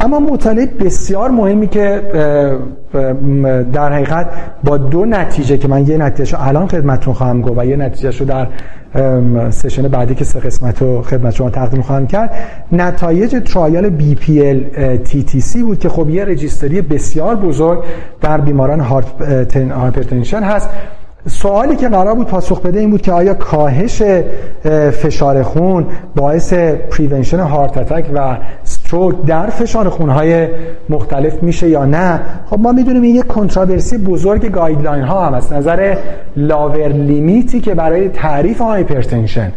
اما مطالعه بسیار مهمی که در حقیقت با دو نتیجه که من یه نتیجه الان خدمتتون خواهم گفت و یه نتیجه رو در session بعدی که سه قسمت رو خدمت شما تقدیم خواهم کرد نتایج trial BPLTTC بود که خب یه registry بسیار بزرگ در بیماران hypertension هست. سوالی که قرار بود پاسخ بده این بود که آیا کاهش فشار خون باعث prevention heart attack و stroke در فشار خونهای مختلف میشه یا نه؟ خب ما می‌دونیم این یک controversy بزرگ guideline ها هم از نظر lower limit ی که برای تعریف hypertension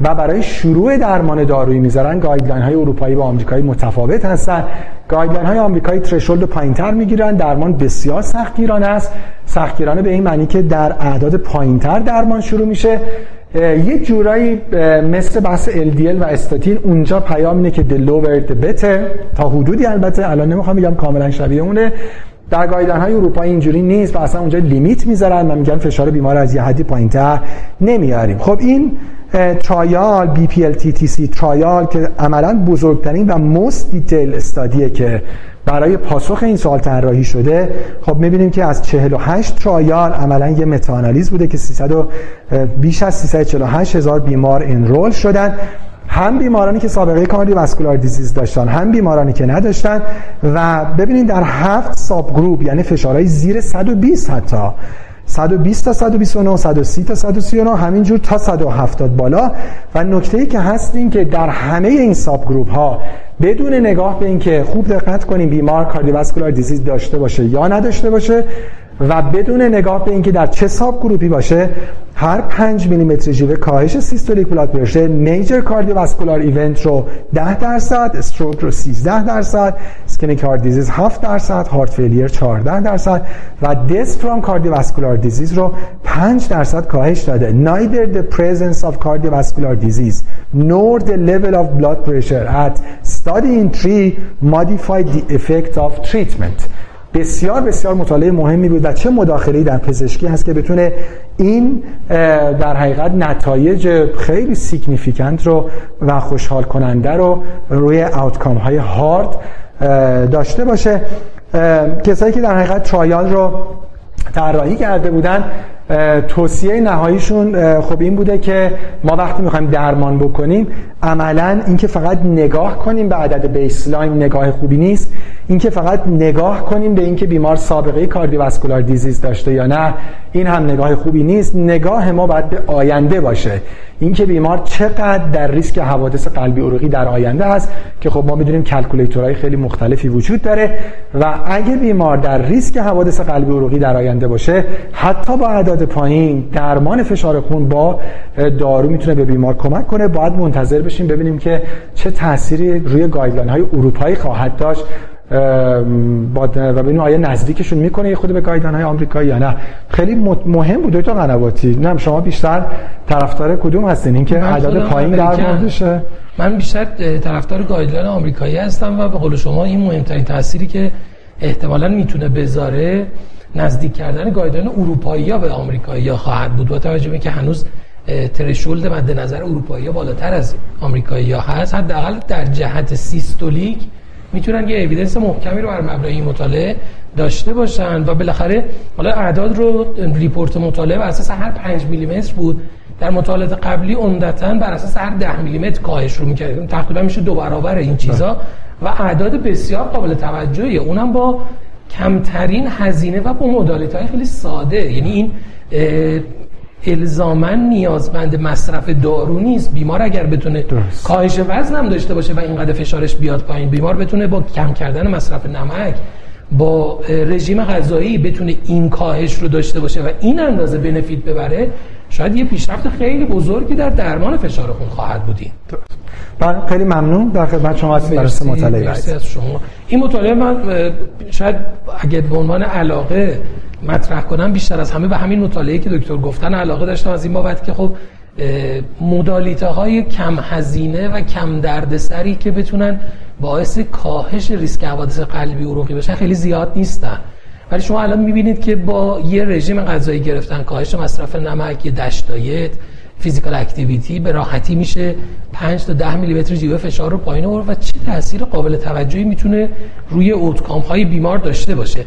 و برای شروع درمان دارویی می‌ذارن guideline های اروپایی و آمریکایی متفاوت هستن. guideline های آمریکایی threshold پایینتر می‌گیرن درمان بسیار سختگیرانه است. سختگیرانه به این معنی که در اعداد پایینتر درمان شروع میشه. یه جورایی مثل بحث LDL و استاتین اونجا پیام اینه که the lower the better. تا حدودی البته الان نمی‌خوام بگم کاملا شبیه اونه. در guideline های اروپایی اینجوری نیست و اصلا اونجا limit می‌ذارن. و میگن فشار بیمار از یه حدی پایینتر نمیاریم. خب این trial BPLTTC trial که عملا بزرگترین و most detailed study ه که برای پاسخ این سوال طراحی شده خب می‌بینیم که از 48 trial عملا یه meta-analysis بوده که 300 بیش از 348 هزار بیمار انرول شدن. هم بیمارانی که سابقه کاردیوواسکولار دیزیز داشتن هم بیمارانی که نداشتن و ببینید در هفت ساب گروپ یعنی فشارهای زیر 120 حتی 120 تا 129 130 تا 139 همینجور تا 170 بالا. و نکته ای که هست این که در همه این ساب گروپ ها بدون نگاه به اینکه خوب دقت کنیم بیمار کاردیوواسکولار دیزیز داشته باشه یا نداشته باشه و بدون نگاه به اینکه در چه subgroup ی باشه هر 5 میلیمتر جیوه کاهش systolic blood pressure major cardiovascular event رو 10 درصد stroke رو 13 درصد ischemic heart disease 7 درصد heart failure 14 درصد و death from cardiovascular disease رو 5 درصد کاهش داده. Neither the presence of cardiovascular disease nor the level of blood pressure at study entry modified the effect of treatment. بسیار بسیار مطالعه مهمی بود و چه مداخله‌ای در پزشکی هست که بتونه این در حقیقت نتایج خیلی significant رو و خوشحال کننده رو روی outcome های هارد داشته باشه. کسایی که در حقیقت trial رو طراحی کرده بودن توصیه نهاییشون خب این بوده که ما وقتی می‌خوایم درمان بکنیم عملا اینکه فقط نگاه کنیم به عدد baseline نگاه خوبی نیست اینکه فقط نگاه کنیم به اینکه بیمار سابقه cardiovascular disease داشته یا نه این هم نگاه خوبی نیست. نگاه ما باید به آینده باشه. اینکه بیمار چقدر در ریسک حوادث قلبی عروقی در آینده هست که خب ما می‌دونیم calculator های خیلی مختلفی وجود داره و اگه بیمار در ریسک حوادث قلبی عروقی در آینده باشه حتی با اعداد پایین درمان فشار خون با دارو می‌تونه به بیمار کمک کنه. باید منتظر بشیم ببینیم که چه تأثیری روی گایدلاین های اروپایی خواهد داشت. با و ببینیم آیا نزدیکشون می‌کنه یه خود به گایدلاین های آمریکایی یا نه. خیلی مهم بود تو قنواتی. نه شما بیشتر طرفدار کدوم هستین؟ اینکه عدد پایین در بشه من بیشتر طرفدار گایدلاین آمریکایی هستم و به قول شما این مهمترین تأثیری که احتمالا می‌تونه بذاره نزدیک کردن گایدلاین اروپایی ها به آمریکایی ها خواهد بود. با توجه به که هنوز threshold مد نظر اروپایی ها بالاتر از آمریکایی ها هست حداقل در جهت سیستولیک می‌تونن یه evidence محکمی رو بر مبنای مطالعه داشته باشن و بالاخره حالا اعداد رو report مطالعه بر اساس هر 5 میلیمتر بود. در مطالعات قبلی عمدتا بر اساس هر 10 میلیمتر کاهش رو می‌کردیم تقریبا میشه دو برابر این چیزا. و اعداد بسیار قابل توجهیه. اونم با کمترین هزینه و با modality های خیلی ساده. یعنی این الزاما نیازمند مصرف دارو نیست. بیمار اگر بتونه کاهش وزن هم داشته باشه و اینقدر فشارش بیاد پایین بیمار بتونه با کم کردن مصرف نمک با رژیم غذایی بتونه این کاهش رو داشته باشه و این اندازه بنفیت ببره. شاید یه پیشرفت خیلی بزرگی در درمان فشار خون خواهد بودیم بله خیلی ممنون. در خدمت شما هستم برای مطالعه از شما. این مطالعه من شاید اگه به عنوان علاقه مطرح کنم بیشتر از همه به همین مطالعه که دکتر گفتن علاقه داشتم از این بابت که خب مدالیته های کم هزینه و کم دردسری که بتونن باعث کاهش ریسک حوادث قلبی عروقی بشن خیلی زیاد نیستن. ولی شما الان می‌بینید که با یه رژیم غذایی گرفتن کاهش مصرف نمک یه دشتایت فیزیکال اکتیویتی به راحتی میشه. 5 تا 10 میلی متر جیوه فشار رو پایین آورد و چه تاثیر قابل توجهی می‌تونه روی اوتکام های بیمار داشته باشه؟